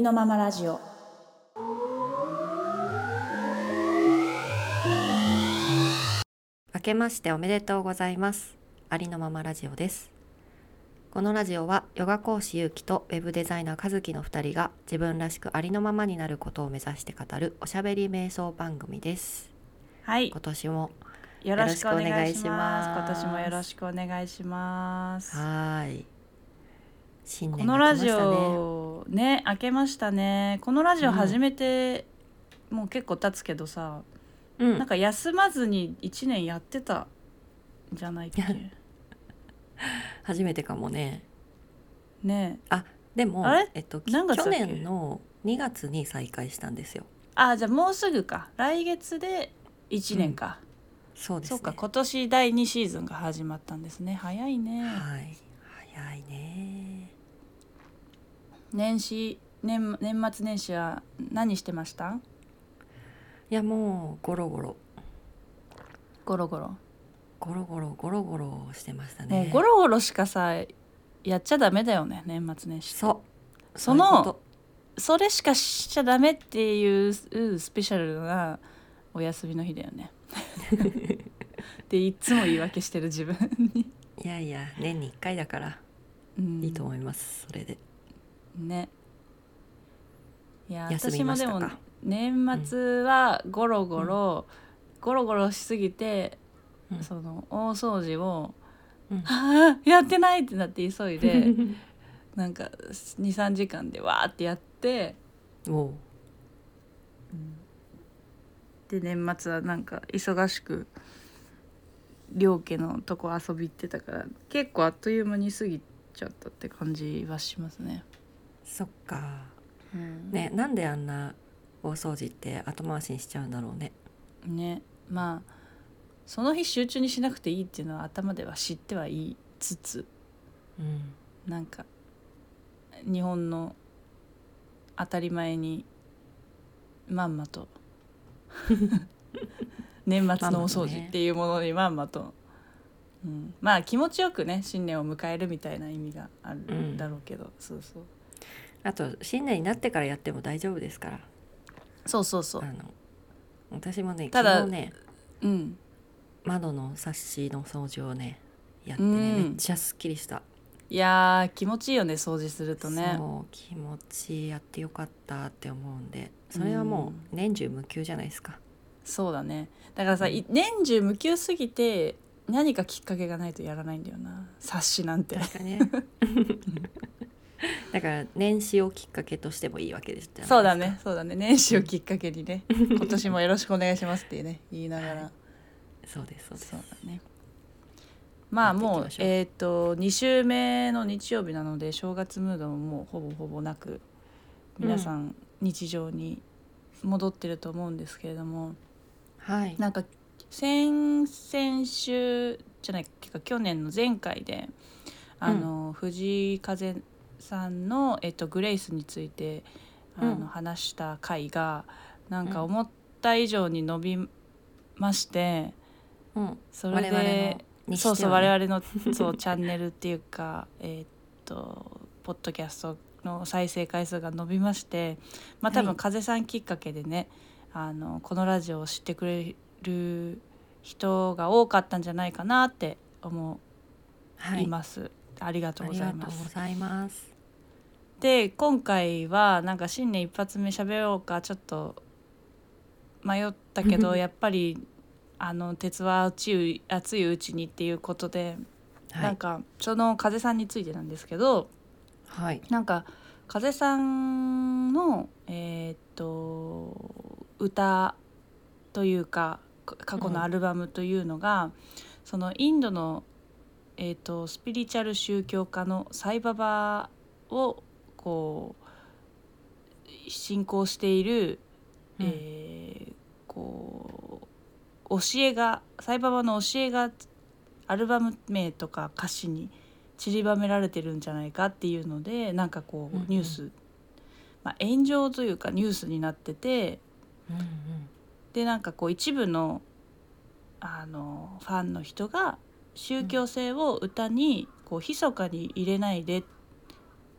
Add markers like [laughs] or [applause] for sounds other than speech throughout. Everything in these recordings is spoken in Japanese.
りのままラジオ。明けましておめでとうございます。ありのままラジオです。このラジオはヨガ講師ゆうきとウェブデザイナー和樹の2人が自分らしくありのままになることを目指して語るおしゃべり瞑想番組です。はい。今年もよろしくお願いしまます。今年もよろしくお願いします。はーい新こ年のラジオね明けましたね。このラジオうん。始めて、もう結構経つけどさ、うん。なんか休まずに1年やってたんじゃないっけ？[laughs] 初めてかもね。ね。でもえっと去け？年の2月に再開したんですよ。あじゃあもうすぐか。来月で1年か、そうですね。そうか今年第2シーズンが始まったんですね。早いね。はい。早いね年始年年末年始は何してました？いやもうゴロゴロ。ゴロゴロ、ゴロゴロゴロゴロしてましたもねうゴロゴロしかさやっちゃダメだよね年末年始。そう。そのういうこそれしかしちゃダメっていうスペシャルなお休みの日だよね。[laughs] でいつも言い訳してる自分に、といやいや年に1回だから。うん。いいと思います、それでね。いや私もでも年末はゴロゴロ、ゴロゴロしすぎて、うん。その大掃除をうん「はあやってない!」ってなって急いで [laughs] なんか23時間でわーってやっておう。で年末はなんか忙しく両家のとこ遊び行ってたから結構あっという間に過ぎちゃったって感じはしますね。そっか。うん。ねなんであんな大掃除って後回しにしちゃうんだろうね。ねまあその日集中にしなくていいっていうのは頭では知ってはいいつつうん。なんか日本の当たり前にまんまと [laughs] 年末のお掃除っていうものにまんまと、うん、まあ気持ちよくね新年を迎えるみたいな意味があるん。だろうけど、そうそうあと新年になってからやっても大丈夫ですから。そうそうそう。あの私もねただ昨日ねうん。窓のサッシの掃除をねやってね、うん。めっちゃすっきりした。いやー気持ちいいよね掃除するとね。そう気持ちやってよかったって思うんでそれはもう年中無休じゃないですか、そうだね。だからさ、うん。い年中無休すぎて何かきっかけがないとやらないんだよな。冊子なんて。確かにね [laughs] [laughs] だから年始をきっかけとしてもいいわけですそうだね。そうだね。年始をきっかけにね。今年もよろしくお願いしますってね言いながら、[laughs] そうですそうです。そうだね。まあもうえっ、と2週目の日曜日なので正月ムードももうほぼほぼなく皆さん日常に戻ってると思うんですけれども、はい。なんか先々週じゃない結か去年の前回であの、藤井風さんの、えっと、グレイスについてあの、うん話した回がなんか思った以上に伸びまして、うん、それ我々でのそうそう我々のそうチャンネルっていうか [laughs] えーっとポッドキャストの再生回数が伸びましてまあ多分はい。風さんきっかけでね、あのこのラジオを知ってくれる人が多かったんじゃないかなって思はいいます、ありがとうごありがとうございますで今回はなんか新年一発目喋ろうかちょっと迷ったけどやっぱりあの鉄は熱いう熱いうちにっていうことではい。なんかその風さんについてなんですけどはい。なんか風さんのえーっと歌というかか過去のアルバムというのが、そのインドの、えーっとスピリチュアル宗教家のサイババをこう信仰している、うん。えーこう教えがサイババの教えがアルバム名とか歌詞に散りばめられてるんじゃないかっていうのでなんかこうんううんニュース、まあ、炎上というかニュースになっててうんうん。でなんかこう一部のあのファンの人が宗教性を歌にこう密かに入れないで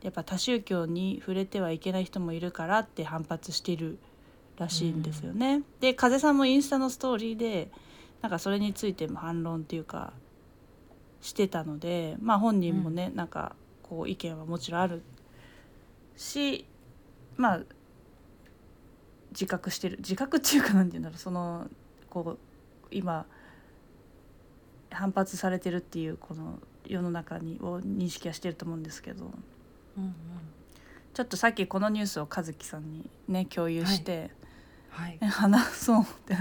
やっぱ多宗教に触れてはいけない人もいるからって反発してるらしいんですよね。で風さんもインスタのストーリーでなんかそれについても反論っていうかしてたのでまあ本人もね、うん、なんかこう意見はもちろんあるしまあ自覚してる。自覚っていうか何て言うんだろうそのこう今反発されてるっていうこの世の中にを認識はしてると思うんですけど、うんうん、ちょっとさっきこのニュースを和樹さんにね共有して、はい。はい、話そうって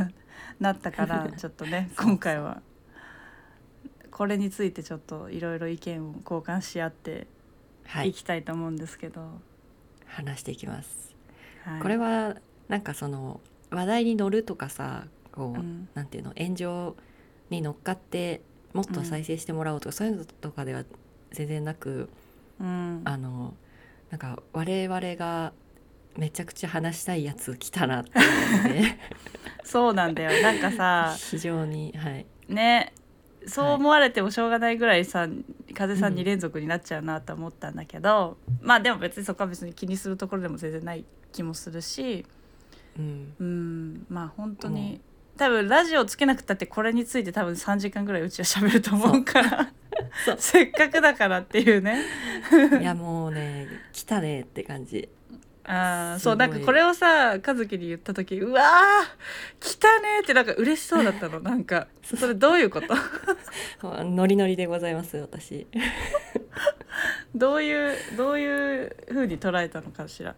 なったからちょっとね [laughs] 今回はこれについてちょっといろいろ意見を交換し合ってい。きたいと思うんですけど、はい、話していきます、はい、これはなんかその話題に乗るとかさこう、うん、なんていうの炎上に乗っかってもっと再生してもらおうとか、うん、そういうのとかでは全然なく、うん、あのなんか我々がめちゃくちゃ話したいやつ来たなって思って [laughs] そうなんだよ。なんかさ非常にはい。ねそう思われてもしょうがないぐらいさ、はい、風さん2連続になっちゃうなと思ったんだけど、うん、まあでも別にそこは別に気にするところでも全然ない気もするし、うん、うん。まあ本当に、多分ラジオつけなくたってこれについて多分3時間ぐらいうちは喋ると思うからせっかくだからっていうね。いやもうね来たねって感じ。あそうなんかこれをさ和樹に言った時うわー来たねってなんか嬉しそうだったの。[laughs] なんかそれどういうこと？[laughs] ノリノリでございます私。[laughs] どういうどういう風に捉えたのかしら？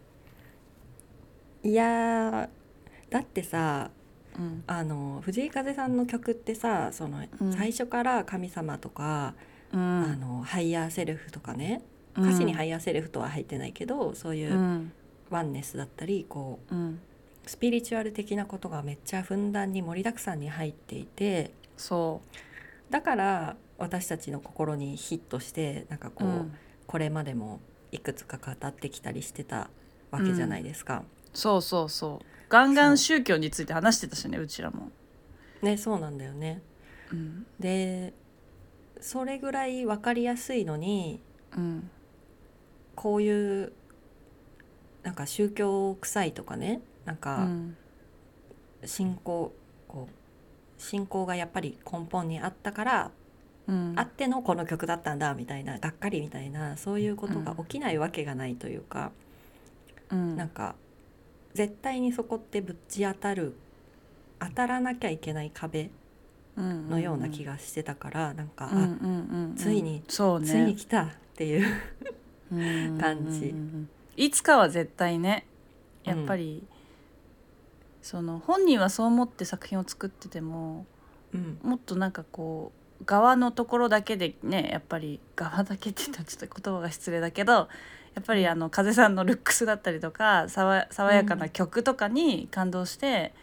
いやだってさ、うん、あの藤井風さんの曲ってさその、うん、最初から神様とか、うん、あの higher self とかね歌詞に higher self とは入ってないけどそういう、 oneness だったりこう、うん、スピリチュアル的なことがめっちゃふんだんに盛りだくさんに入っていてそう。だから私たちの心にヒットしてなんかこう、うん、これまでもいくつか語ってきたりしてたわけじゃないですか。うん、そうそうそう。ガンガン宗教について話してたしねうちらも。ねそうなんだよね。うん、でそれぐらい分かりやすいのに、うん、こういうなんか宗教臭いとかねなんか信仰こう信仰がやっぱり根本にあったから、うん、あってのこの曲だったんだみたいながっかりみたいなそういうことが起きないわけがないというか、うん、なんか絶対にそこってぶち当たる当たらなきゃいけない壁のような気がしてたから、うんうん、なんか、うんうん。ついに、ね、ついに来たっていう感じ。いつかは絶対ねやっぱり、うん、その本人はそう思って作品を作ってても、うん、もっとなんかこう側のところだけでねやっぱり側だけって言ったらちょっと言葉が失礼だけどやっぱりあの風さんのルックスだったりとか爽やかな曲とかに感動して、うん、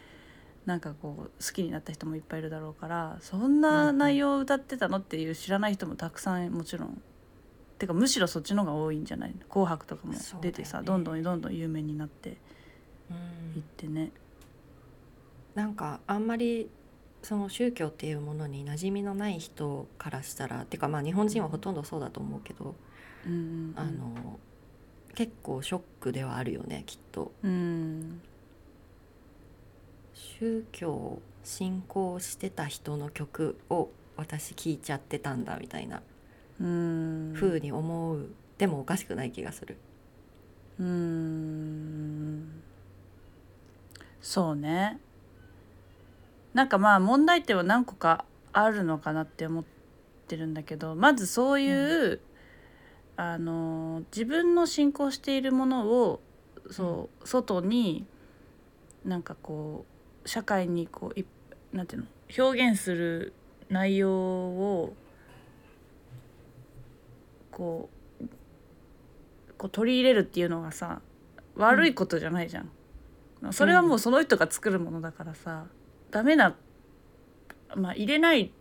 なんかこう好きになった人もいっぱいいるだろうからそんな内容を歌ってたのっていう知らない人もたくさんもちろん。てかむしろそっちの方が多いんじゃない？紅白とかも出てさ、ね、どんどんどんどん有名になっていってね。なんかあんまりその宗教っていうものに馴染みのない人からしたらてかまあ日本人はほとんどそうだと思うけど、うんうんうん、あの結構ショックではあるよねきっと。うん、宗教信仰してた人の曲を私聴いちゃってたんだみたいなふうに思う。でもおかしくない気がする。うん。そうね。なんかまあ問題点は何個かあるのかなって思ってるんだけどまずそういう、うん、あの自分の信仰しているものをそう、うん、外になんかこう社会にこういなんていうの？表現する内容をこうこう取り入れるっていうのがさ悪いことじゃないじゃん、うん、それはもうその人が作るものだからさ、うん、ダメなまあ入れない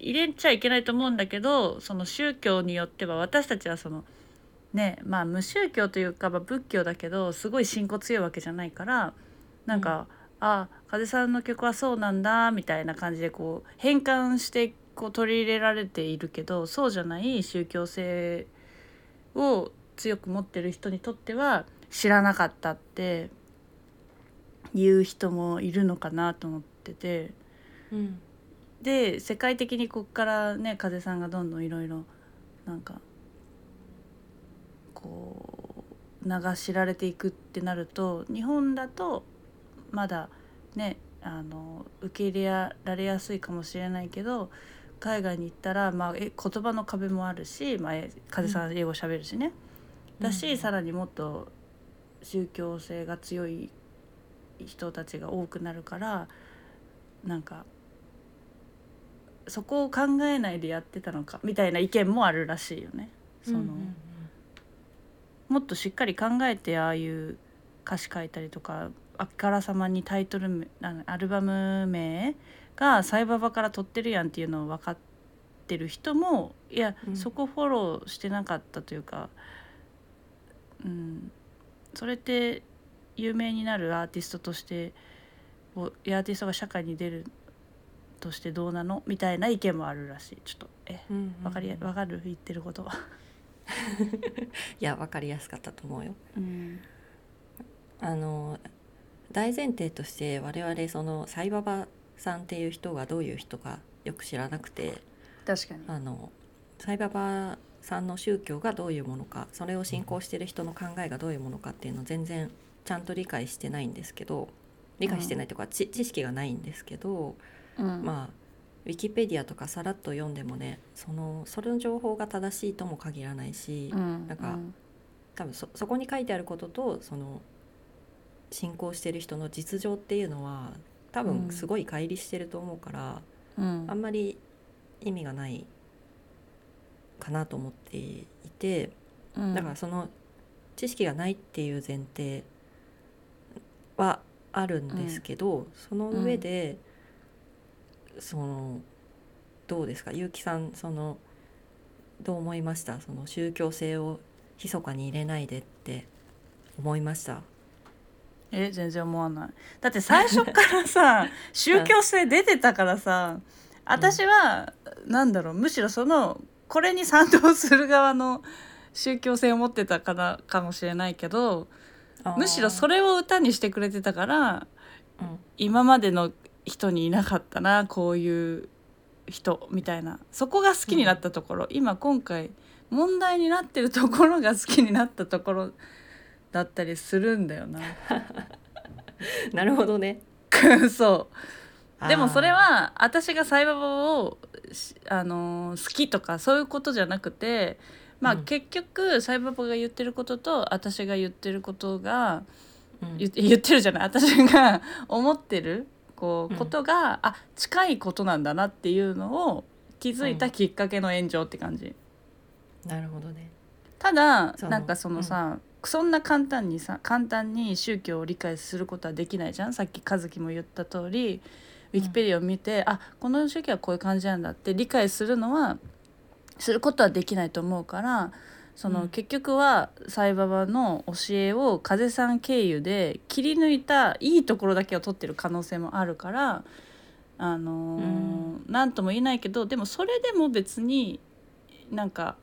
入れちゃいけないと思うんだけどその宗教によっては私たちはそのねまあ無宗教というか、まあ、仏教だけどすごい信仰強いわけじゃないからなんか、うん、あ風さんの曲はそうなんだみたいな感じでこう変換してこう取り入れられているけどそうじゃない宗教性を強く持ってる人にとっては知らなかったって言う人もいるのかなと思ってて。うんで世界的にこっからね風さんがどんどんいろいろなんかこう流しられていくってなると日本だとまだねあの受け入れられやすいかもしれないけど海外に行ったら、まあ、え言葉の壁もあるし、まあ、え風さん英語しゃべるしね、だし、うん。さらにもっと宗教性が強い人たちが多くなるからなんかそこを考えないでやってたのかみたいな意見もあるらしいよね。その、うんうん。もっとしっかり考えてああいう歌詞書いたりとかあからさまにタイトルアルバム名がサイババから取ってるやんっていうのを分かってる人もいや、うん。そこフォローしてなかったというか、うん、それって有名になるアーティストとしておアーティストが社会に出るとしてどうなのみたいな意見もあるらしい。ちょっとえうんうんわかりわかる言ってること。は。[laughs] いや分かりやすかったと思うよ。うん。あの大前提として我々そのサイババさんっていう人がどういう人かよく知らなくて確かに。あのサイババさんの宗教がどういうものかそれを信仰してる人の考えがどういうものかっていうのを全然ちゃんと理解してないんですけど理解してないとか、知知識がないんですけど、うん。まあウィキペディアとかさらっと読んでもねそのそれの情報が正しいとも限らないし、うんなんか多分そそこに書いてあることとその信仰してる人の実情っていうのは多うん。分すごい乖離してると思うから、うん。あんまり意味がないかなと思っていてうん。だからその知識がないっていう前提はあるんですけど、その上で、そのどうですか？結城さんそのどう思いました？その宗教性を密かに入れないでって思いました？え全然思わない。だって最初からさ [laughs] 宗教性出てたからさ私は、なんだろうむしろそのこれに賛同する側の宗教性を持ってたからかもしれないけどむしろそれ、れを歌にしてくれてたからうん。今までの人にいなかったなこういう人みたいな。そこが好きになったところ、今今回問題になってるところが好きになったところだったりするんだよな。[laughs] なるほどね。[laughs] そう。でもそれは私がサイババをしあのー好きとかそういうことじゃなくてまあ、うん。結局サイババが言ってることと私が言ってることがうん。言ってるじゃない。私が [laughs] 思ってるこううんことが、あ近いことなんだなっていうのを気づいたきっかけの炎上って感じ。なるほどね。ただなんかそのさ、そんな簡単にさ簡単に宗教を理解することはできないじゃん。さっき和樹も言った通りウィキペディアを見て、あこの宗教はこういう感じなんだって理解するのはすることはできないと思うからその、うん。結局はサイババの教えを風さん経由で切り抜いたいいところだけを取ってる可能性もあるからあのーなんとも言えないけどでもそれでも別になんか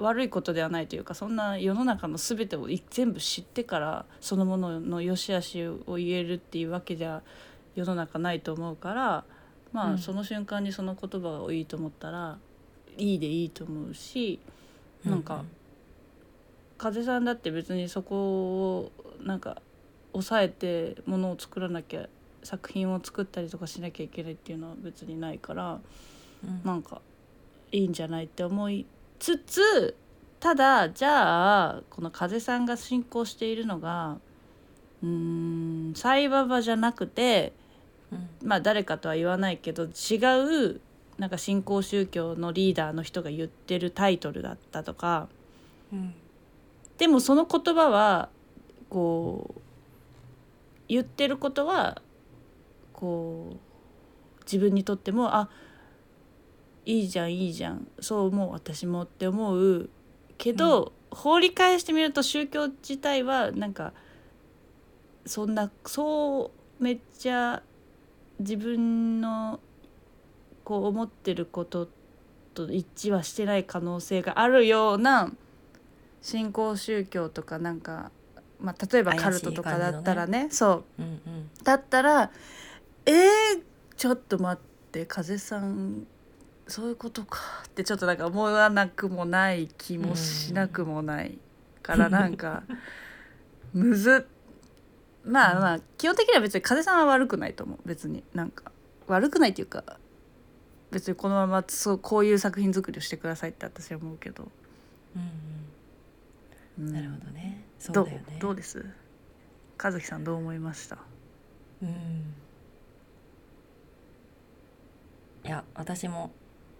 悪いことではないというかそんな世の中の全てをい全部知ってからそのものの良し悪しを言えるっていうわけでは世の中ないと思うからまあ、うん。その瞬間にその言葉がいいと思ったらいいでいいと思うしなんか風さんだって別にそこをなんか抑えてものを作らなきゃ作品を作ったりとかしなきゃいけないっていうのは別にないからうん。なんかいいんじゃないって思いつつただじゃあこの風さんが信仰しているのがうーんサイババじゃなくてうん。まあ誰かとは言わないけど違うなんか新興宗教のリーダーの人が言ってるタイトルだったとかうん。でもその言葉はこう言ってることはこう自分にとってもあいいじゃんいいじゃんそう思う私もって思うけど、放り返してみると宗教自体はなんかそんなそうめっちゃ自分のこう思ってることと一致はしてない可能性があるような新興宗教とかなんか、まあ、例えばカルトとかだったらねそう。うんうん。だったらえー、ちょっと待って風さんそういうことかってちょっとなんか思わなくもない気もしなくもないからなんかむずっまあまあ基本的には別に風さんは悪くないと思う。別になんか悪くないっていうか別にこのままそうこういう作品作りをしてくださいって私は思うけど、うんうん、うん。なるほどね。そうだよね。どうです？和樹さんどう思いました？うん。いや私も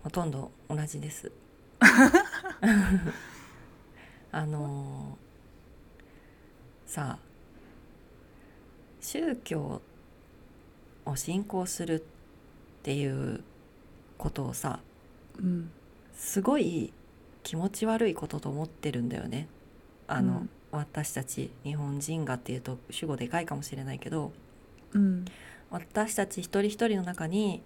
ほとんど同じです。[laughs] あのーさあ宗教を信仰するっていうことをさうん。すごい気持ち悪いことと思ってるんだよね。あの、うん。私たち日本人がっていうと主語でかいかもしれないけどうん。私たち一人一人の中に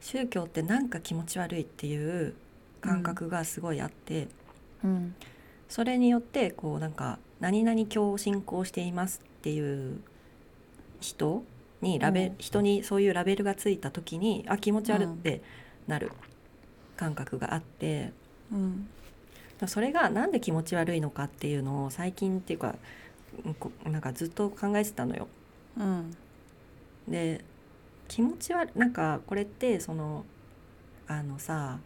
宗教ってなんか気持ち悪いっていう感覚がすごいあって、うん。それによってこうなんか何々教を信仰していますっていう人にラベ、うん。人にそういうラベルがついた時にあ気持ち悪ってなる感覚があって、うん。それがなんで気持ち悪いのかっていうのを最近っていうかなんかずっと考えてたのよ。うん。で気持ち悪なんかこれってそのあのさ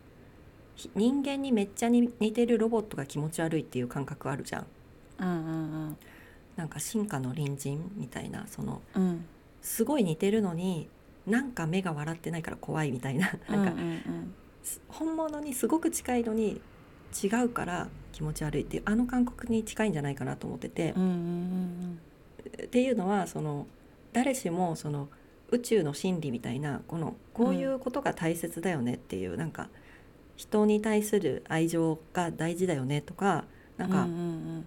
ひ人間にめっちゃに似てるロボットが気持ち悪いっていう感覚あるじゃん。うんうんなんか進化の隣人みたいなそのうん。すごい似てるのになんか目が笑ってないから怖いみたいな。[laughs] なんか、うんうんす本物にすごく近いのに違うから気持ち悪いっていうあの感覚に近いんじゃないかなと思ってて。うんう、ん。っていうのはその誰しもその宇宙の真理みたいなこのこういうことが大切だよねっていう、なんか人に対する愛情が大事だよねとかなんかうんうん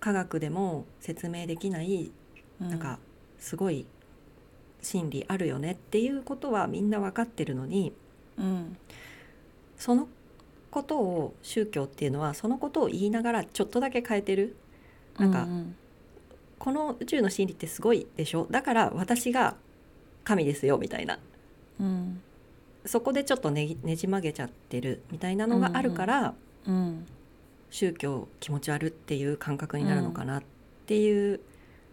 科学でも説明できないうん。なんかすごい真理あるよねっていうことはみんな分かってるのにうん。そのことを宗教っていうのはそのことを言いながらちょっとだけ変えてる。なんかうん。この宇宙の真理ってすごいでしょ。だから私が神ですよみたいな。うん。そこでちょっとねぎねじ曲げちゃってるみたいなのがあるから、うん宗教気持ち悪っていう感覚になるのかなっていう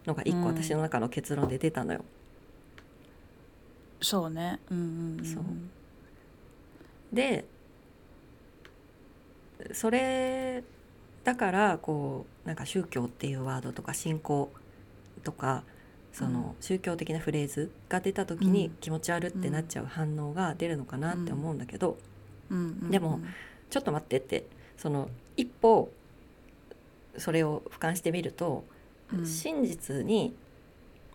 のが一個うん。私の中の結論で出たのよ。そうね。うんうんうん。そう。でそれだからこうなんか宗教っていうワードとか信仰とかその宗教的なフレーズが出た時にうん。気持ち悪ってなっちゃう反応が出るのかなって思うんだけど、でもちょっと待ってってその一歩それを俯瞰してみると、うん。真実に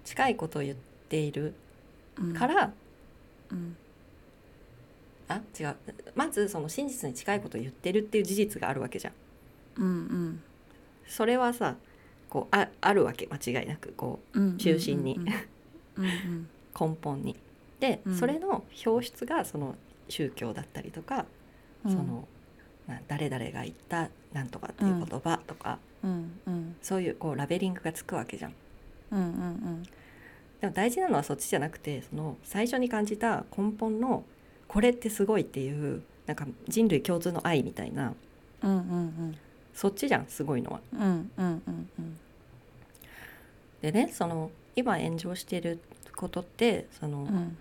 近いことを言っているから、うん。あ違う。まずその真実に近いことを言ってるっていう事実があるわけじゃん。うん。うん。それはさこうああるわけ間違いなくこうん中心に。うんうん。う根本に。で、うん。それの表出がその宗教だったりとか、うん。そのな誰々が言ったなんとかっていう言葉とか、うん。うん。そういうこうラベリングがつくわけじゃん。うんうんでも大事なのはそっちじゃなくてその最初に感じた根本のこれってすごいっていうなんか人類共通の愛みたいなうんうんそっちじゃんすごいのは。うんうんうんうん。でねその今炎上してることってその、うん。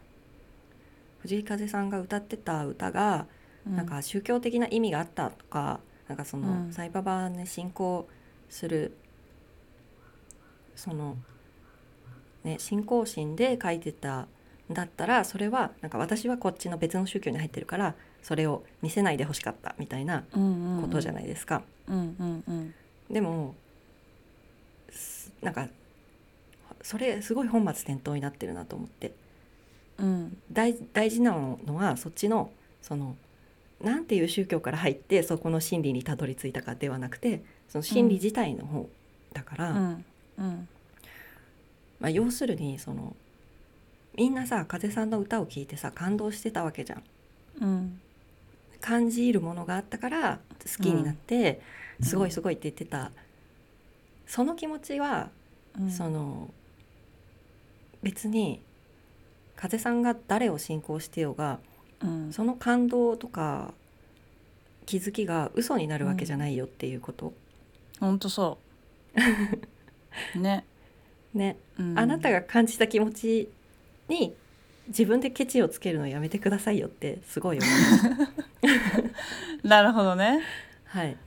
藤井風さんが歌ってた歌が、うん。なんか宗教的な意味があったとかなんかその、うん。サイババね信仰するそのね信仰心で書いてたんだったらそれはなんか私はこっちの別の宗教に入ってるからそれを見せないでほしかったみたいなことじゃないですか。でもすなんかそれすごい本末転倒になってるなと思って。うん。大大事なのはそっちのそのなんていう宗教から入ってそこの真理にたどり着いたかではなくてその真理自体の方だから、うん。うん。まあ、要するにそのみんなさ風さんの歌を聴いてさ感動してたわけじゃん。うん。感じるものがあったから好きになって、うんすごいすごいって言ってた。その気持ちは、うん。その別に風さんが誰を信仰してようがうん。その感動とか気づきが嘘になるわけじゃないよっていうこと、ほんとそう。[laughs] ね、ね、うん。あなたが感じた気持ちに自分でケチをつけるのやめてくださいよってすごい思いますなるほどね。はい。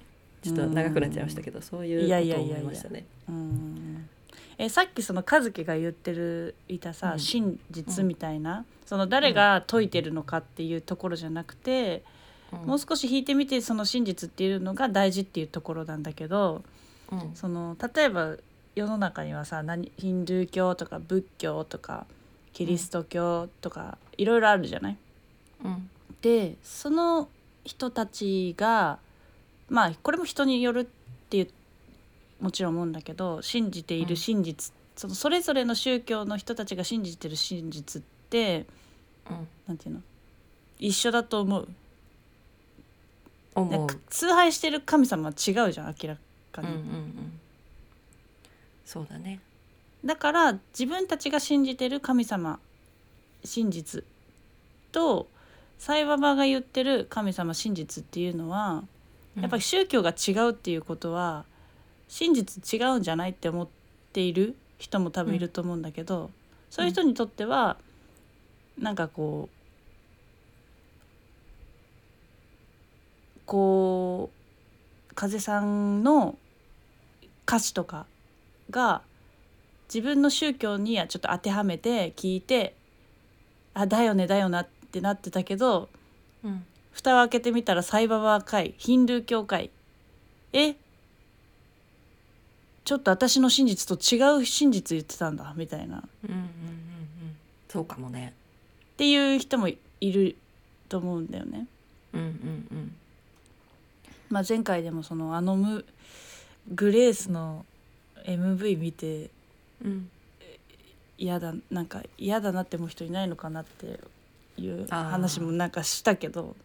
ちょっと長くなっちゃいましたけどそういういやいことをやいやいや思いましたねうん。えさっきその和樹が言ってるいたさ、うん。真実みたいな、その誰が解いてるのかっていうところじゃなくて、もう少し引いてみてその真実っていうのが大事っていうところなんだけどうん。その例えば世の中にはさ何ヒンドゥー教とか仏教とかキリスト教とかいろいろあるじゃない？うん。でその人たちがまあこれも人によるっていうもちろん思うんだけど信じている真実、そのそれぞれの宗教の人たちが信じてる真実ってうん。なんていうの？一緒だと思う。思う。崇拝してる神様は違うじゃん明らかに、うんうんうん。そうだねだから自分たちが信じてる神様真実とサイババが言ってる神様真実っていうのはやっぱり宗教が違うっていうことは真実違うんじゃないって思っている人も多分いると思うんだけど、そういう人にとってはなんかこうこう風さんの歌詞とかが自分の宗教にはちょっと当てはめて聞いてあだよねだよなってなってたけどうん。蓋を開けてみたらサイババー会ヒンドゥー教会。え？ちょっと私の真実と違う真実言ってたんだみたいな。っうんうんうんうん。そうかもね。ていう人もいると思うんだよね。うんうんうん。まあ、前回でもそのあのムグレースの MV 見てうん。嫌だなんか嫌だなって思う人いないのかなっていう話もなんかしたけど。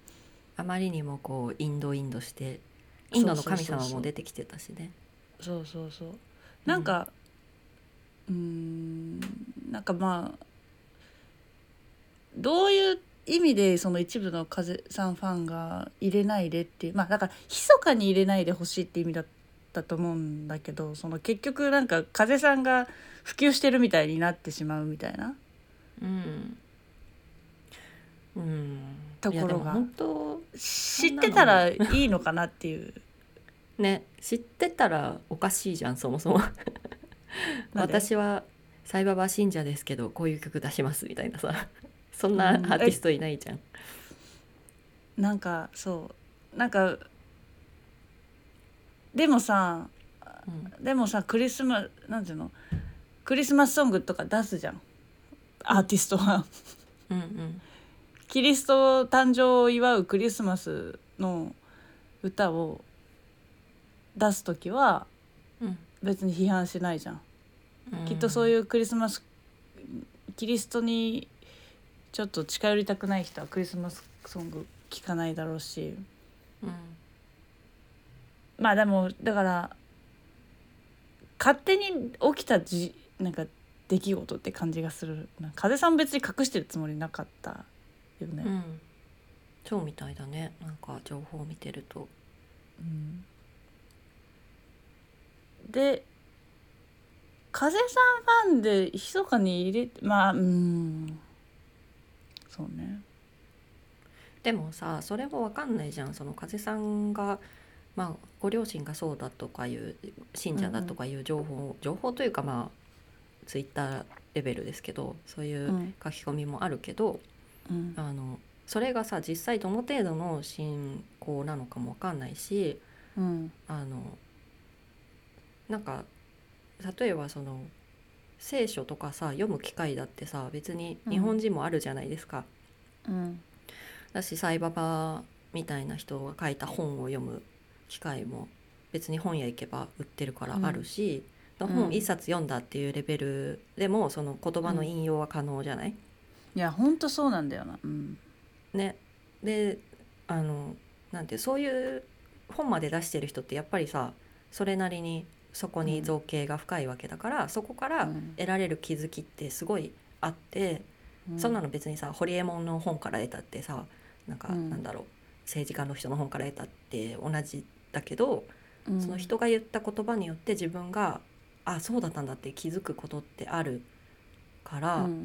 あまりにもこうインドインドしてインドの神様も出てきてたしね。そうそうそうなんかうーんなんかまあどういう意味でその一部の風さんファンが入れないでっていうまあだから密かに入れないでほしいって意味だったと思うんだけどその結局なんか風さんが普及してるみたいになってしまうみたいな。うん。うん。ところが。本当知ってたらいいのかなっていう。[laughs] ね。知ってたらおかしいじゃんそもそも。私はサイババ信者ですけどこういう曲出しますみたいなさ。そんなアうん。ーティストいないじゃん、なんかそう。なんかでもさうん。でもさクリスマなんていうの？クリスマスソングとか出すじゃん。アーティストは。うんうん。キリスト誕生を祝うクリスマスの歌を出す時はうん。別に批判しないじゃん。うん。きっとそういうクリスマスキリストにちょっと近寄りたくない人はクリスマスソング聴かないだろうし。うんまあでもだから勝手に起きたじなんか出来事って感じがするな。風さん別に隠してるつもりなかったよね。うん。そうみたいだね。なんか情報を見てると。うん。で風さんファンで密かに入れまあうん。そうね。でもさそれもわかんないじゃん。その風さんがまあご両親がそうだとかいう信者だとかいう情報、情報というかまあツイッターレベルですけどそういううん。書き込みもあるけど、うん。あのそれがさ実際どの程度の信仰なのかもわかんないしうん。あのなんか例えばその聖書とかさ読む機会だってさ別に日本人もあるじゃないですか。うん。だしサイババみたいな人が書いた本を読む機会も別に本屋行けば売ってるからあるし、ん。本一冊読んだっていうレベルでもその言葉の引用は可能じゃない、いやほんとそうなんだよな。うん。ね。であのなんてそういう本まで出してる人ってやっぱりさそれなりにそこに造形が深いわけだから、そこからうん。得られる気づきってすごいあって、そんなの別にさホリエモンの本から得たってさなんか、うん。なんだろう政治家の人の本から得たって同じだけど、うん。その人が言った言葉によって自分があそうだったんだって気づくことってあるから、うんうんうん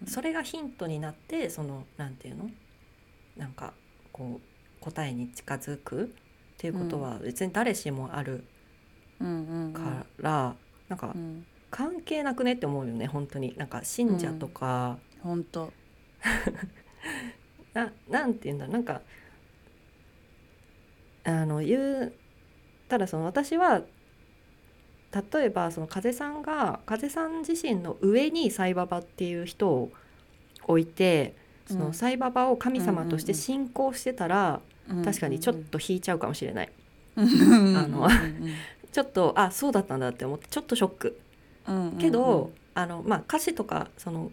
うんそれがヒントになってそのなんていうの？なんかこう答えに近づくっていうことは別に誰しもあるうんうんうん。から、なんかうん。関係なくねって思うよね本当に。なんか信者とか、本当。[laughs] ななんていうんだろう。なんかあの言うただその私は例えばその風さんが風さん自身の上にサイババっていう人を置いてそのサイババを神様として信仰してたら、確かにちょっと引いちゃうかもしれない、ああのちょっとあそうだったんだって思ってちょっとショック。けど、あのまあ、歌詞とかその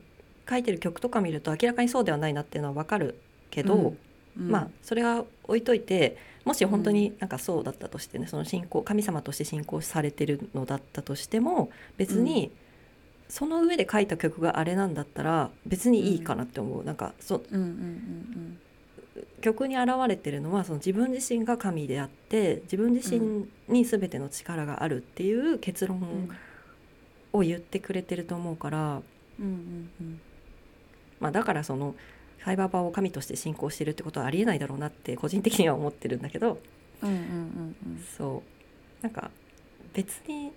書いてる曲とか見ると明らかにそうではないなっていうのは分かるけど、まあそれは置いといてもし本当になんかそうだったとしてねその信仰神様として信仰されてるのだったとしても別にその上で書いた曲があれなんだったら別にいいかなって思う、なんかそうんうんうん。曲に表れてるのはその自分自身が神であって自分自身に全ての力があるっていう結論うん。を言ってくれてると思うから、うんうんうん。まあ、だからそのサイバーバーを神として信仰してるってことはありえないだろうなって個人的には思ってるんだけどうんうんうんそう。なんか別に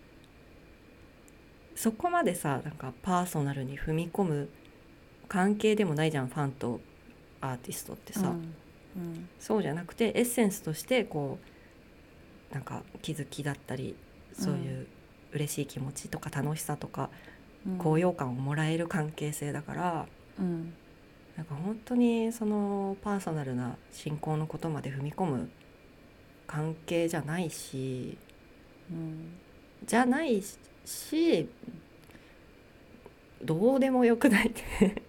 そこまでさなんかパーソナルに踏み込む関係でもないじゃんファンとアーティストってさ、うんそうじゃなくてエッセンスとしてこうなんか気づきだったりそういう嬉しい気持ちとか楽しさとかうん。高揚感をもらえる関係性だから。うんなんか本当にそのパーソナルな信仰のことまで踏み込む関係じゃないしうん。じゃないしどうでもよくないって。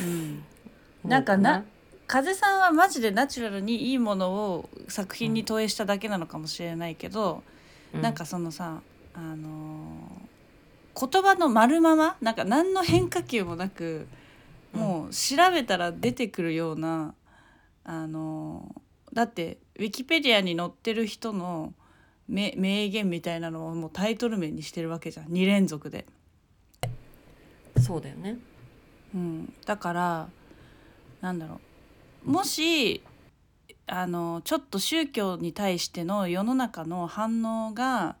うん。なんかな風さんはマジでナチュラルにいいものを作品に投影しただけなのかもしれないけど、うなんかそのさあのー言葉の丸ままなんか何の変化球もなく、うんもう調べたら出てくるようなあのーだってウィキペディアに載ってる人の名名言みたいなのをもうタイトル名にしてるわけじゃん。2連続で。そうだよね。うん、だからなんだろう。もしあのちょっと宗教に対しての世の中の反応が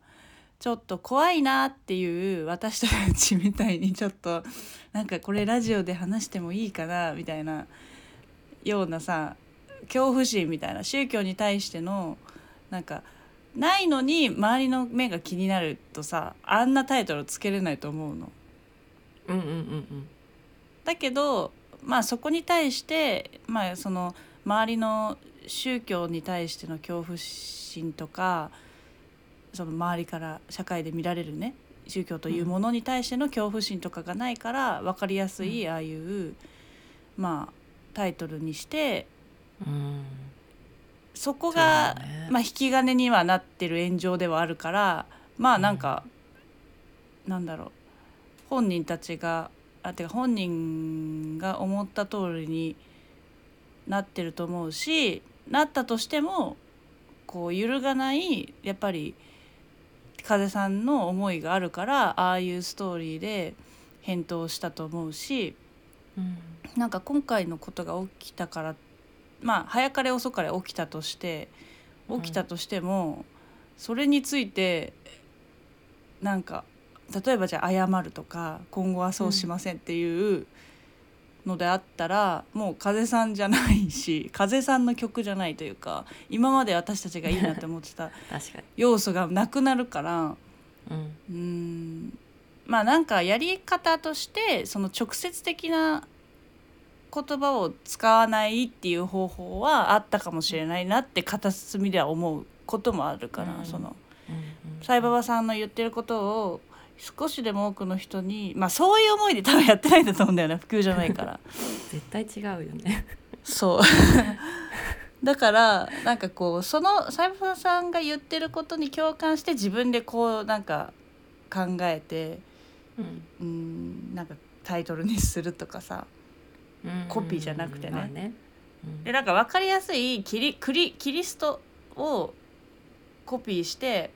ちょっと怖いなっていう私たちみたいにちょっとなんかこれラジオで話してもいいかなみたいなようなさ恐怖心みたいな宗教に対してのなんかないのに周りの目が気になるとさあんなタイトルつけれないと思うの。うんうんうんうんだけどまあそこに対してまあその周りの宗教に対しての恐怖心とかその周りから社会で見られるね宗教というものに対しての恐怖心とかがないから分かりやすいああいうまあタイトルにしてうん。そこがね。まあ引き金にはなってる炎上ではあるからまあなんか、なんだろう本人たちがあてか本人が思った通りになってると思うしなったとしてもこう揺るがないやっぱり風さんの思いがあるからああいうストーリーで返答したと思うしうん。なんか今回のことが起きたからまあ早かれ遅かれ起きたとして起きたとしても、それについてなんか例えばじゃあ謝るとか今後はそうしませんっていうのであったら、もう風さんじゃないし風さんの曲じゃないというか今まで私たちがいいなって思ってた [laughs] 要素がなくなるからうん。まあなんかやり方としてその直接的な言葉を使わないっていう方法はあったかもしれないなって片隅では思うこともあるから、うん。そのうん。サイババさんの言ってることを少しでも多くの人にまあそういう思いで多分やってないんだと思うんだよね。普及じゃないから。[laughs] 絶対違うよね。そう。[laughs] だからなんかこうそのサイファーさんが言ってることに共感して自分でこうなんか考えてうん。うんなんかタイトルにするとかさコピーじゃなくてね。まあね。うん。でなんか分かりやすいキリクリキリストをコピーして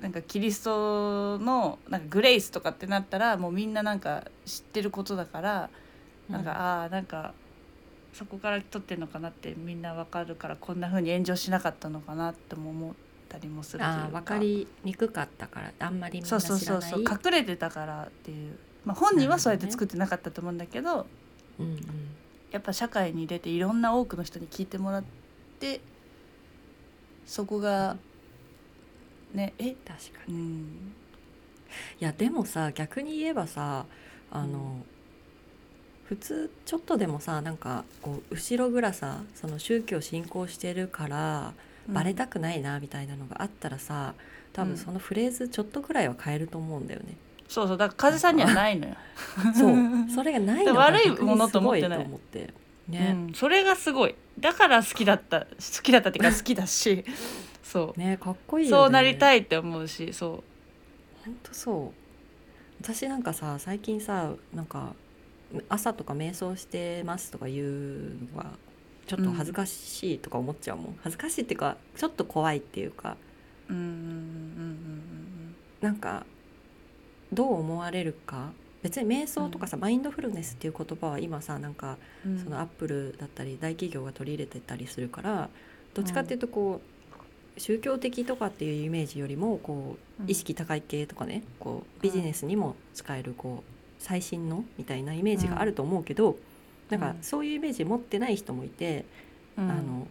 なんかキリストのなんかグレイスとかってなったらもうみんななんか知ってることだからなんか、ああーなんかそこから撮ってんのかなってみんな分かるからこんな風に炎上しなかったのかなっても思ったりもするというか。分かりにくかったからあんまりみんそうな知らないそうそうそう隠れてたからっていう、まあ、本人はそうやって作ってなかったと思うんだけどうんうん。やっぱ社会に出ていろんな多くの人に聞いてもらってそこがね。え確かうにん。いやでもさ逆に言えばさあの、うん。普通ちょっとでもさなんかこう後ろ暗さその宗教信仰してるからバレたくないなみたいなのがあったらさ多分そのフレーズちょっとくらいは変えると思うんだよね。そうそう。だから風さんにはないのよ、[laughs] そう。それがないのが悪いものと思ってない思って。ね、うん、それがすごい。だから好きだった好きだったっていうか好きだしそう。ねかっこいいよね。そうなりたいって思うしそ本当そう。私なんかさ最近さなんか朝とか瞑想してますとか言うのがちょっと恥ずかしいとか思っちゃうもん、恥ずかしいっていうかちょっと怖いっていうか。ううんうんうんなんかどう思われるか。別に瞑想とかさ、マインドフルネスっていう言葉は今さなんかうんうん。そのアップルだったり大企業が取り入れてたりするからどっちかっていうとこう、宗教的とかっていうイメージよりもこううん。意識高い系とかねこうビジネスにも使えるこう最新のみたいなイメージがあると思うけど、なんかうん。そういうイメージ持ってない人もいて、うん。あの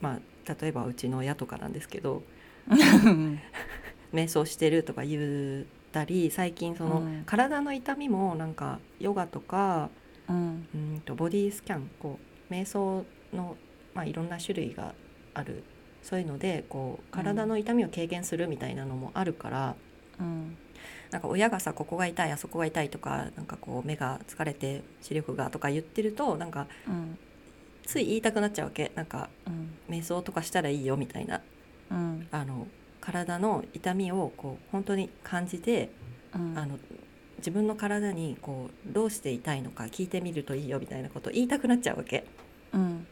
まあ例えばうちの親とかなんですけどうん [laughs] 瞑想してるとか言ったり最近その、うん。体の痛みもなんかヨガとかうん。うんとボディスキャンこう瞑想の、まあ、いろんな種類があるそういうのでこう体の痛みを軽減するみたいなのもあるから、うんなんか親がさここが痛いあそこが痛いとかなんかこう目が疲れて視力がとか言ってるとなんかうんつい言いたくなっちゃうわけ。なんかうん瞑想とかしたらいいよみたいなうんあの体の痛みをこう本当に感じてうんあの自分の体にこうどうして痛いのか聞いてみるといいよみたいなことを言いたくなっちゃうわけ。うん。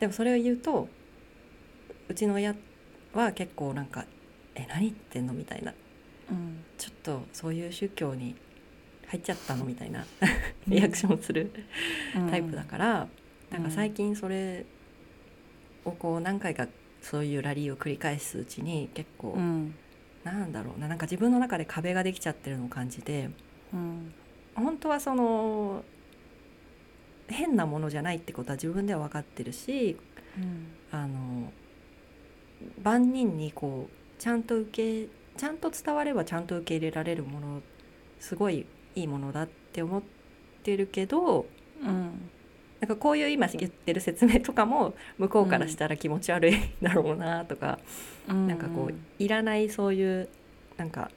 でもそれを言うとうちの親は結構なんか「え何言ってんの?」みたいな。うん。ちょっとそういう宗教に入っちゃったのみたいな。リアクションするタイプだから、なんか最近それをこう何回かそういうラリーを繰り返すうちに結構、うん。なんだろうな。なんか自分の中で壁ができちゃってるのを感じて。うん。本当はその変なものじゃないってことは自分では分かってるしうん。あの万人にこうちゃんと受けちゃんと伝わればちゃんと受け入れられるものすごいいいものだって思ってるけどうん。なんかこういう今言ってる説明とかも向こうからしたら気持ち悪いだろうなとか、うん。なんかこういらないそういうなんか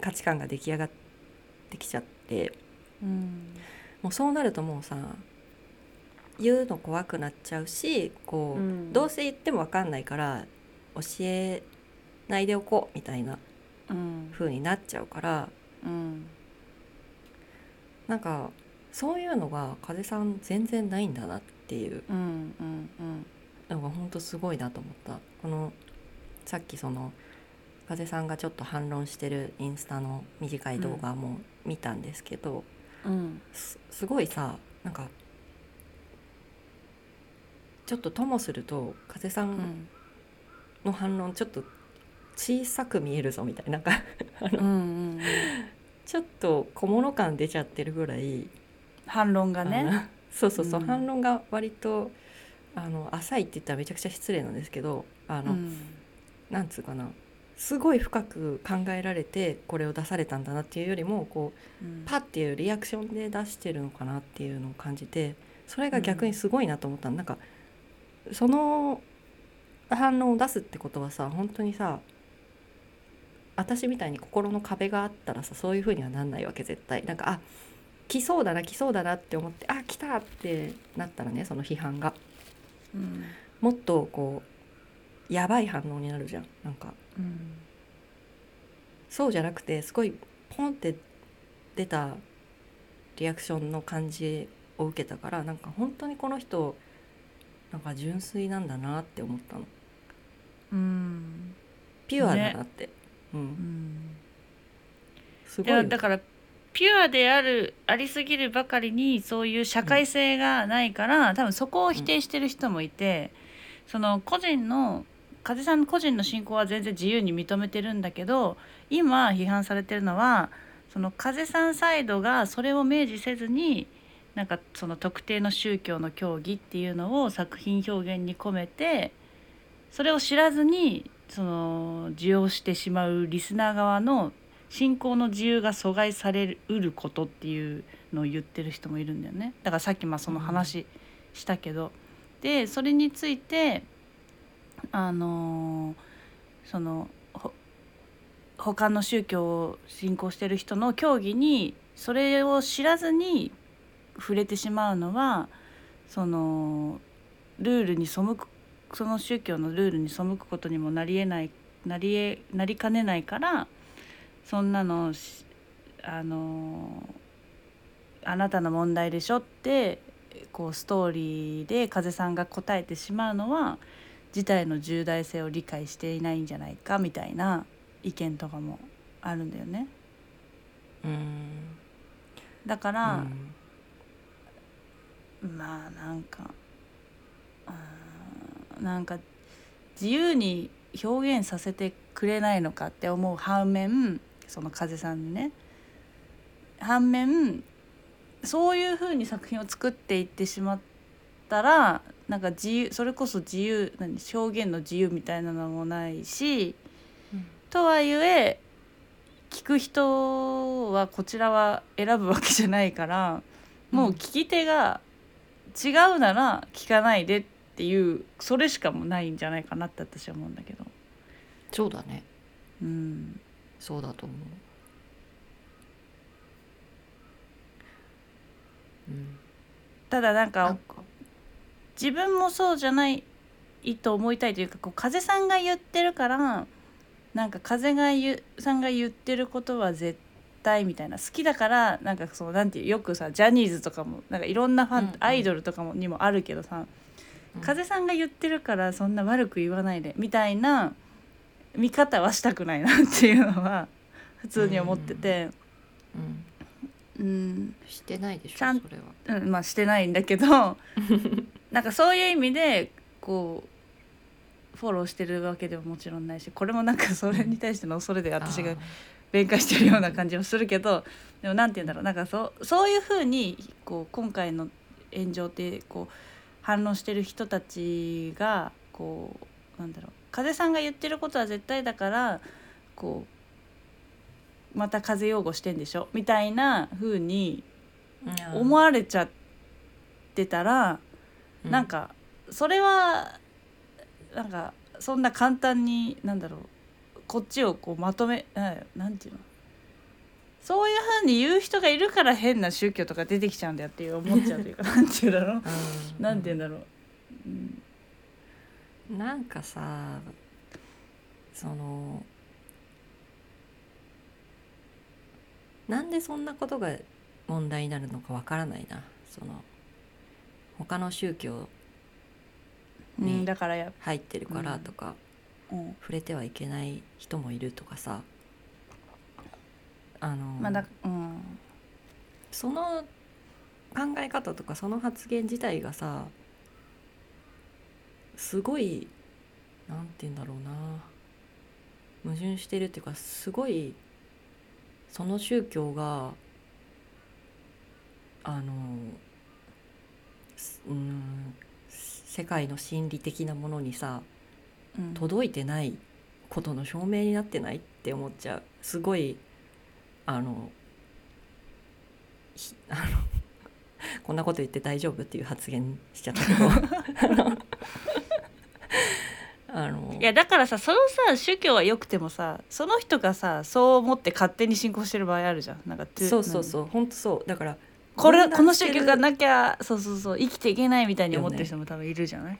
価値観が出来上がってきちゃって。うん。もうそうなるともうさ言うの怖くなっちゃうしこう、うん。どうせ言っても分かんないから教えないでおこうみたいなうん。風になっちゃうからうん。なんかそういうのが風さん全然ないんだなっていう。のが本当すごいなと思った。このさっきその風さんがちょっと反論してるインスタの短い動画も見たんですけど、うん。すすごいさなんかちょっとともすると風さうん。んの反論ちょっと小さく見えるぞみたいな。なんかあのうんうんちょっと小物感出ちゃってるぐらい。反論がね。[laughs] そうそうそう、うん。反論が割とあの浅いって言ったらめちゃくちゃ失礼なんですけどあの、うん。なんつうかな。すごい深く考えられてこれを出されたんだなっていうよりもこううん。パッっていうリアクションで出してるのかなっていうのを感じてそれが逆にすごいなと思ったの、なんかその反応を出すってことはさ本当にさ私みたいに心の壁があったらさそういう風にはなんないわけ絶対。なんかあ来そうだな来そうだなって思ってあ来たってなったらねその批判が。うん。もっとこうやばい反応になるじゃん。なんか。うん。そうじゃなくてすごいポンって出たリアクションの感じを受けたからなんか本当にこの人なんか純粋なんだなって思ったの。うん。ピュアだなって、ううん。んいすごいやだからピュアであるありすぎるばかりにそういう社会性がないから、多分そこを否定してる人もいて、その個人の風さん個人の信仰は全然自由に認めてるんだけど今批判されてるのはその風さんサイドがそれを明示せずになんかその特定の宗教の教義っていうのを作品表現に込めてそれを知らずにその受容してしまうリスナー側の信仰の自由が阻害されうることっていうのを言ってる人もいるんだよね。だからさっきまあその話したけど、でそれについてあのその他の宗教を信仰してる人の教義にそれを知らずに触れてしまうのはそのルールに背くその宗教のルールに背くことにもなりえないなりえなりかねないからそんなのしあのあなたの問題でしょってこうストーリーで風さんが答えてしまうのは事態の重大性を理解していないんじゃないかみたいな意見とかもあるんだよね。うんだかうら、んまあなんかなんか自由に表現させてくれないのかって思う反面その風さんにね。反面そういうふうに作品を作っていってしまったらなんか自由それこそ自由何表現の自由みたいなのもないし、うん。とはいえ聞く人はこちらは選ぶわけじゃないからもう聞き手が違うなら聞かないでっていうそれしかもないんじゃないかなって私は思うんだけど。そうだね。うん。そうだと思う。うん。ただなんかか。自分もそうじゃないと思いたいというかこう風さんが言ってるからなんか風が言うさんが言ってることは絶対みたいな好きだからなんかそうなんていうよくさジャニーズとかもなんかいろんなファン、うんうん。アイドルとかもにもあるけどさ、うん。風さんが言ってるからそんな悪く言わないでみたいな見方はしたくないなっていうのは [laughs] 普通に思ってて、うん。うん、してないでしょちゃんそれは。うん、まあしてないんだけど [laughs] なんかそういう意味でこうフォローしてるわけではもちろんないしこれもなんかそれに対しての恐れで私が弁解してるような感じもするけどでもなんて言うんだろうなんかそうそういうふうにこう今回の炎上ってこう反論してる人たちがこうなんだろう風さんが言ってることは絶対だからこうまた風擁護してんでしょみたいな風にうん。思われちゃってたら、うなんかそれはなんかそんな簡単になんだろうこっちをこうまとめななんていうの？そういうふうに言う人がいるから変な宗教とか出てきちゃうんだよっていう思っちゃうというか [laughs] なんていうんだろう？うん。なんていうんだろう、うん。なんかさそのなんでそんなことが問題になるのかわからないな。その他の宗教うんねだからや、入ってるからとか、うん触れてはいけない人もいるとかさ。あの、まあだうん。その考え方とかその発言自体がさすごいなんて言うんだろうな。矛盾してるっていうかすごいその宗教があのすうん世界の心理的なものにさうん届いてないことの証明になってないって思っちゃう。すごいあのひ [laughs] あのこんなこと言って大丈夫っていう発言しちゃったけど。[laughs] あのいやだからさそのさ宗教は良くてもさその人がさそう思って勝手に信仰してる場合あるじゃん。なんかそうそうそう本当そう。だからこれこの宗教がなきゃそうそうそう生きていけないみたいに思ってる人も多分いるじゃない、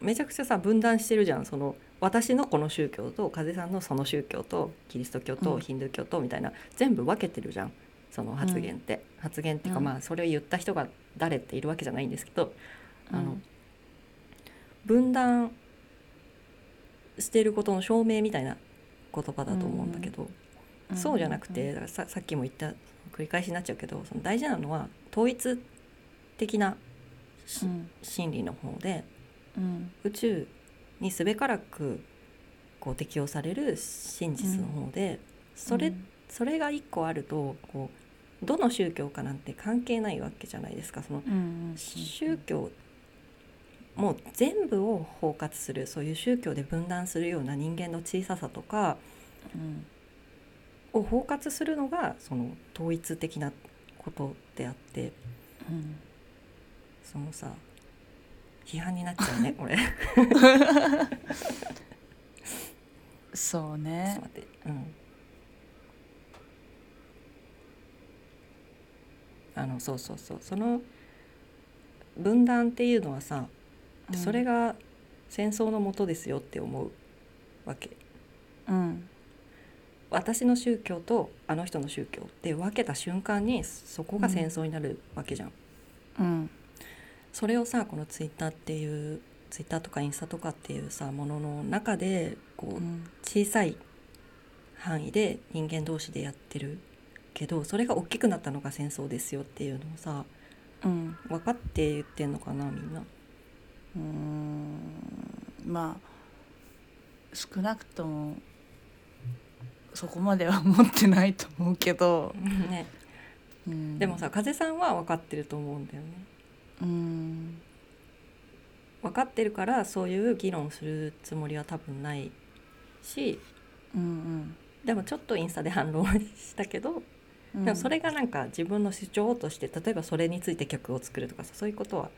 めちゃくちゃさ分断してるじゃん。その私のこの宗教と風さんのその宗教とキリスト教とうん。ヒンドゥー教とみたいな、全部分けてるじゃんその発言って、発言っていうか、うん。まあそれを言った人が誰っているわけじゃないんですけど、あのうん分断してることの証明みたいな言葉だと思うんだけど、そうじゃなくてだからささっきも言った繰り返しになっちゃうけどその大事なのは統一的なしうん。真理の方でうん宇宙にすべからくこう適用される真実の方で、それそれが一個あるとこうどの宗教かなんて関係ないわけじゃないですか。その宗教もう全部を包括するそういう宗教で分断するような人間の小ささとかうん。を包括するのがその統一的なことであってうん。そのさ批判になっちゃうねこれ。ちょっとそうね待って。うん。あのそうそうそう。その分断っていうのはさ、それが戦争のもとですよって思うわけ。うん。私の宗教とあの人の宗教って分けた瞬間にそこが戦争になるわけじゃん、うんそれをさこのツイッターっていうツイッターとかインスタとかっていうさものの中でこううん。小さい範囲で人間同士でやってるけどそれが大きくなったのが戦争ですよっていうのをさうん。分かって言ってんのかなみんな。うーん。まあ少なくともそこまでは思ってないと思うけど、[laughs] ね、うん。でもさ風さんは分かってると思うんだよね。うん。分かってるからそういう議論するつもりは多分ないしうんでもちょっとインスタで反論したけどうん。でもそれがなんか自分の主張として例えばそれについて曲を作るとかさそういうことは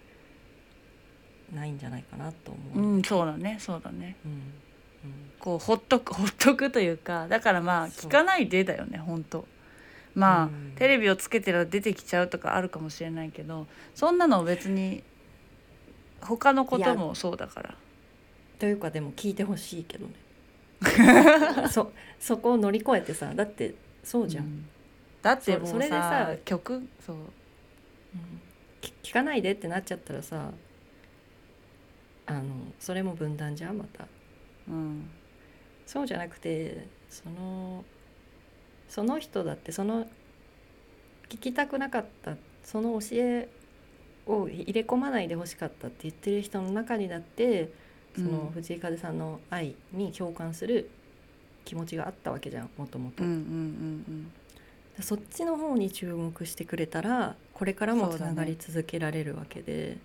ないんじゃないかなと思う。うんそうだねそうだね。うんこうほっとく [laughs] ほっとくというかだからまあ聞かないでだよね本当まあ、うん。テレビをつけてら出てきちゃうとかあるかもしれないけどそんなの別に他のこともそうだから。というかでも聞いてほしいけどね。[laughs] そそこを乗り越えてさだってそうじゃん、うん。だってもうさそそれでさ曲そう。き聞かないでってなっちゃったらさあのそれも分断じゃんまた。うん。そうじゃなくてそのその人だってその聞きたくなかったその教えを入れ込まないでほしかったって言ってる人の中にだってそのうん藤井風さんの愛に共感する気持ちがあったわけじゃんもともとうんうんうん。そっちの方に注目してくれたらこれからもつながり続けられるわけで。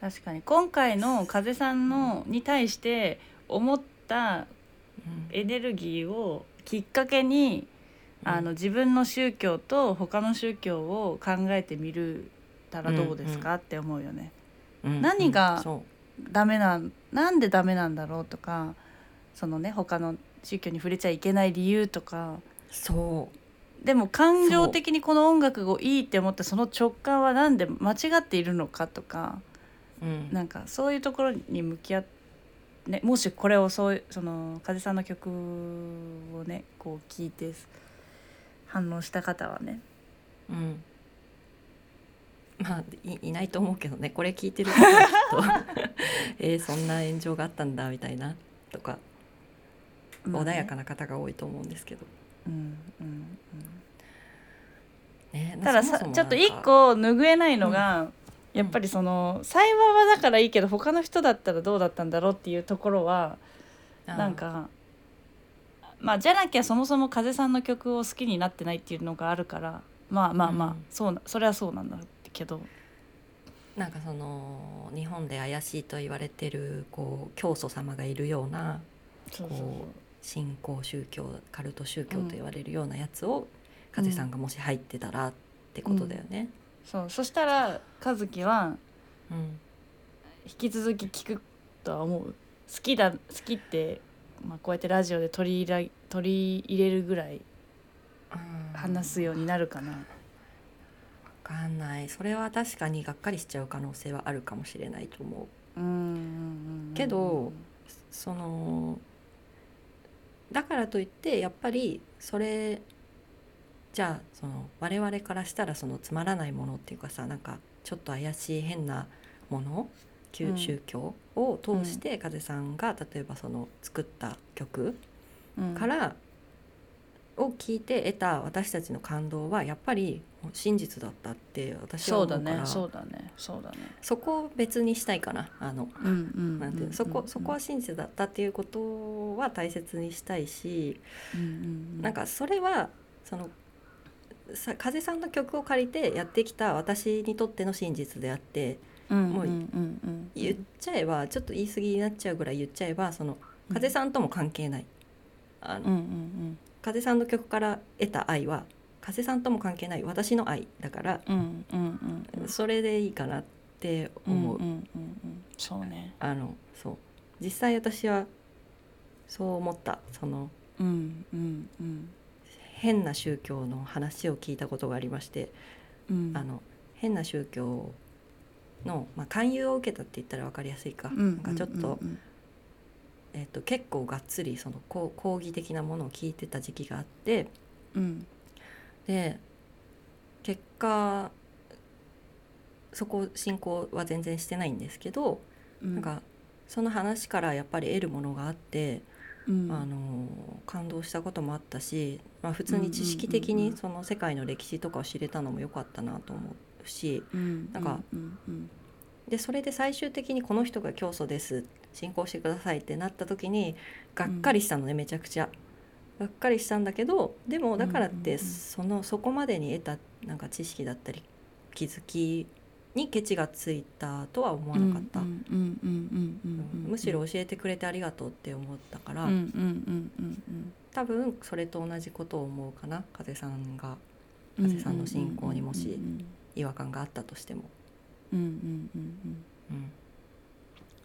確かに。今回の風さんのに対して思ったうん。エネルギーをきっかけにあの自分の宗教と他の宗教を考えてみるたらどうですか、って思うよね。うん。何がダメなんなんでダメなんだろうとかそのね他の宗教に触れちゃいけない理由とか。うそう。でも感情的にこの音楽がいいって思ったその直感はなんで間違っているのかとか。うん。なんかそういうところに向き合って、ね、もしこれをそういうその風さんの曲をねこう聞いて反応した方はね。うん。まあいいないと思うけどね。これ聞いてる人はきっと。[laughs] えーそんな炎上があったんだみたいなとか。まあね。穏やかな方が多いと思うんですけど、うんうんねうん、たださちょっと一個拭えないのが、やっぱりその幸いはだからいいけど他の人だったらどうだったんだろうっていうところはあー。なんかまあじゃなきゃそもそも風さんの曲を好きになってないっていうのがあるからまあまあまあ、うん。そうなそれはそうなんだけど。なんかその日本で怪しいと言われてるこう教祖様がいるようなそう新興宗教カルト宗教と言われるようなやつを、風さんがもし入ってたらってことだよね。そう。そしたら和樹はうん。引き続き聞くとは思う。好きだ好きって、まあ、こうやってラジオで取り入れ取り入れるぐらい話すようになるかな。わかんない。それは確かにがっかりしちゃう可能性はあるかもしれないと思うん。うん。うん。けどそのだからといってやっぱりそれじゃあその我々からしたらそのつまらないものっていうかさなんかちょっと怪しい変なもの旧うん。宗教を通して風さんが例えばその作った曲うん。からを聞いて得た私たちの感動はやっぱり真実だったって私はそう思うから。だねそうだねそうだね。そこを別にしたいかなあの。そこそこは真実だったっていうことは大切にしたいし、うんうん。なんかそれはそのさ風さんの曲を借りてやってきた私にとっての真実であってもう言っちゃえばちょっと言い過ぎになっちゃうぐらい言っちゃえばその風さんとも関係ない。あのうんうん風さんの曲から得た愛は風さんとも関係ない私の愛だからうんうんうんうんそれでいいかなって思う。うんうんうんうんそうね。あのそう。実際私はそう思った。そのうんうんうん。変な宗教の話を聞いたことがありまして、うん。あの変な宗教の、まあ、勧誘を受けたって言ったら分かりやすいか,、うんなんかちょっと,、うんえっと結構がっつりその講講義的なものを聞いてた時期があって。うん。で結果そこ進行は全然してないんですけど、うん。なんかその話からやっぱり得るものがあって、うん。あの感動したこともあったし、まあ、普通に知識的にその世界の歴史とかを知れたのも良かったなと思うしうん。なんかうんうんでそれで最終的にこの人が教祖です。信仰してくださいってなった時にがっかりしたのね、めちゃくちゃ。がっかりしたんだけどでもだからってそのそこまでに得たなんか知識だったり気づきにケチがついたとは思わなかった、むしろ教えてくれてありがとうって思ったから、多分それと同じことを思うかな風さんが。うん風さんの信仰にもし。うん違和感があったとしても、うんうんうんうん。うん、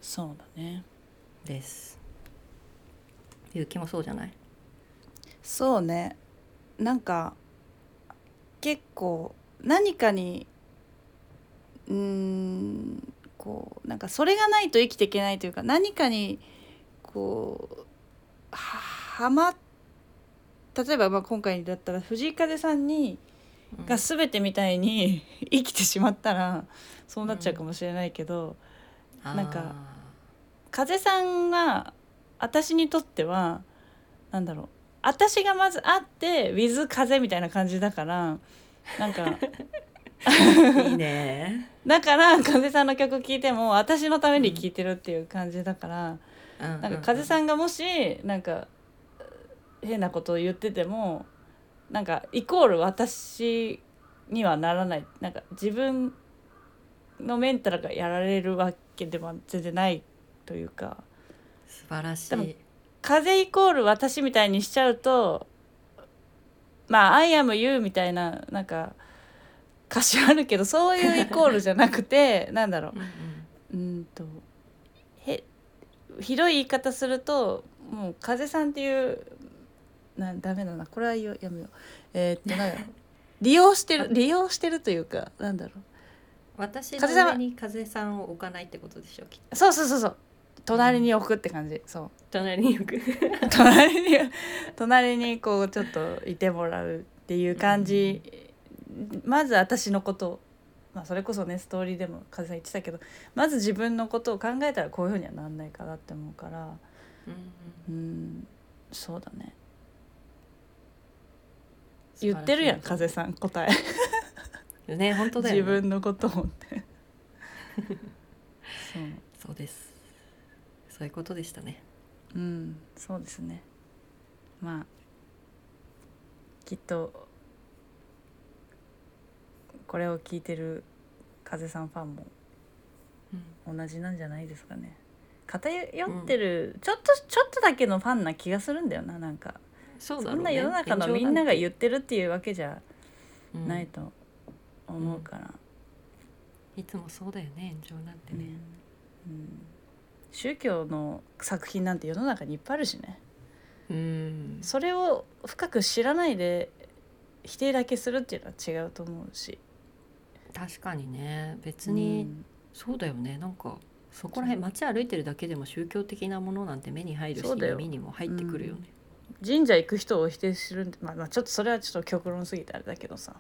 そうだね。です。ゆうきもそうじゃない？そうね。なんか結構何かにうーんこうなんかそれがないと生きていけないというか何かにこうははま例えばまあ今回だったら藤井風さんにが全てみたいに [laughs] 生きてしまったらそうなっちゃうかもしれないけど、なんか風さんは私にとってはなんだろう私がまずあって with 風みたいな感じだからなんか [laughs] いいね。[laughs] だから風さんの曲聴いても私のために聴いてるっていう感じだから、ななんか風さんんがもしなんか変なことを言っててもなんかイコール私にはならない。なんか自分のメンタルがやられるわけでは全然ないというか。素晴らしい。風イコール私みたいにしちゃうとまあ「I am you」みたいななんか歌詞あるけどそういうイコールじゃなくて [laughs] なんだろう。うんとへひどい言い方するともう風さんっていうなんダメだな。これはやめよう。えーっとなんだろう。[laughs] 利用してる利用してるというかなんだろ私の上に風さんを置かないってことでしょきっと。うそうそうそうそう。隣に置くって感じ。そう。隣に置く。[laughs] 隣に隣にこうちょっといてもらうっていう感じ、まず私のことを、まあ、それこそねストーリーでも風さん言ってたけどまず自分のことを考えたらこういうふうにはなんないかなって思うから。うんうん。そうだね。うん言ってるやん風さん答え。ね本当だよ、ね。自分のことをって。[laughs] そう。そうです。そういうことでしたね。うんそうですね。まあきっとこれを聞いてる風さんファンも同じなんじゃないですかね。偏ってる、ちょっとちょっとだけのファンな気がするんだよななんかそんな世の中のみんなが言ってるっていうわけじゃうん。ないと思うから、いつもそうだよね炎上なんてうん。ね。うん。宗教の作品なんて世の中にいっぱいあるしね。うん。それを深く知らないで否定だけするっていうのは違うと思うし。確かにね。別に、そうだよね。なんかそこら辺街歩いてるだけでも宗教的なものなんて目に入るし耳にも入ってくるよね。神社行く人を否定するんで、まあ、まあちょっとそれはちょっと極論すぎてあれだけどさ。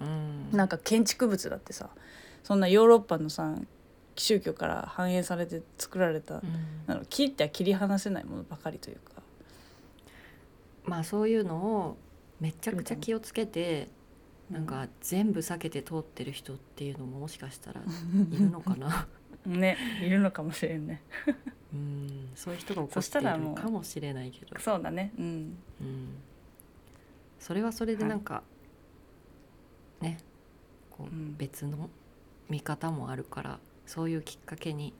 うん。なんか建築物だってさそんなヨーロッパのさ宗教から反映されて作られた、うん。あの切っては切り離せないものばかりというか。まあそういうのをめちゃくちゃ気をつけてなんか全部避けて通ってる人っていうのももしかしたらいるのかな [laughs] ねいるのかもしれんね。うんそういう人が起こそしてたらもうるかもしれないけど、そうだね。うん。うん、それはそれでなんか、ねこううん。別の見方もあるからそういうきっかけに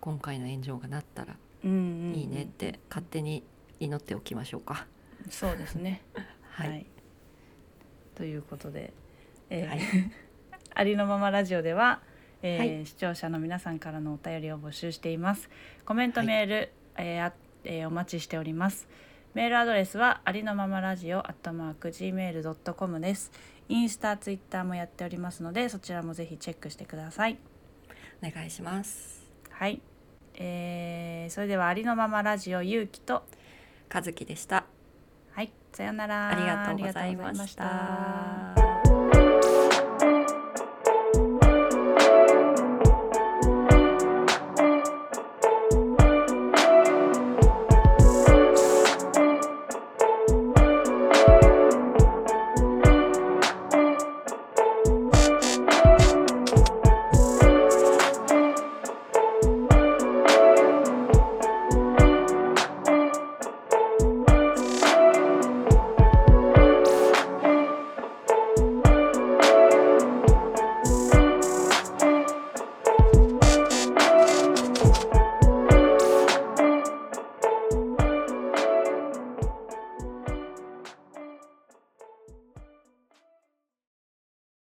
今回の炎上がなったらいいねって勝手に祈っておきましょうか。そうですね。[laughs] はい、ということで、えーはい。[laughs] ありのままラジオでは、えーはい。視聴者の皆さんからのお便りを募集しています。コメント、はい。メール、えーあえーお待ちしております。メールアドレスはありのままラジオアットマーク gmail.com です。インスタツイッターもやっておりますのでそちらもぜひチェックしてください。お願いします。はい、えーそれではありのままラジオゆうきと和樹でした。はい。さようなら。ありがとうございました。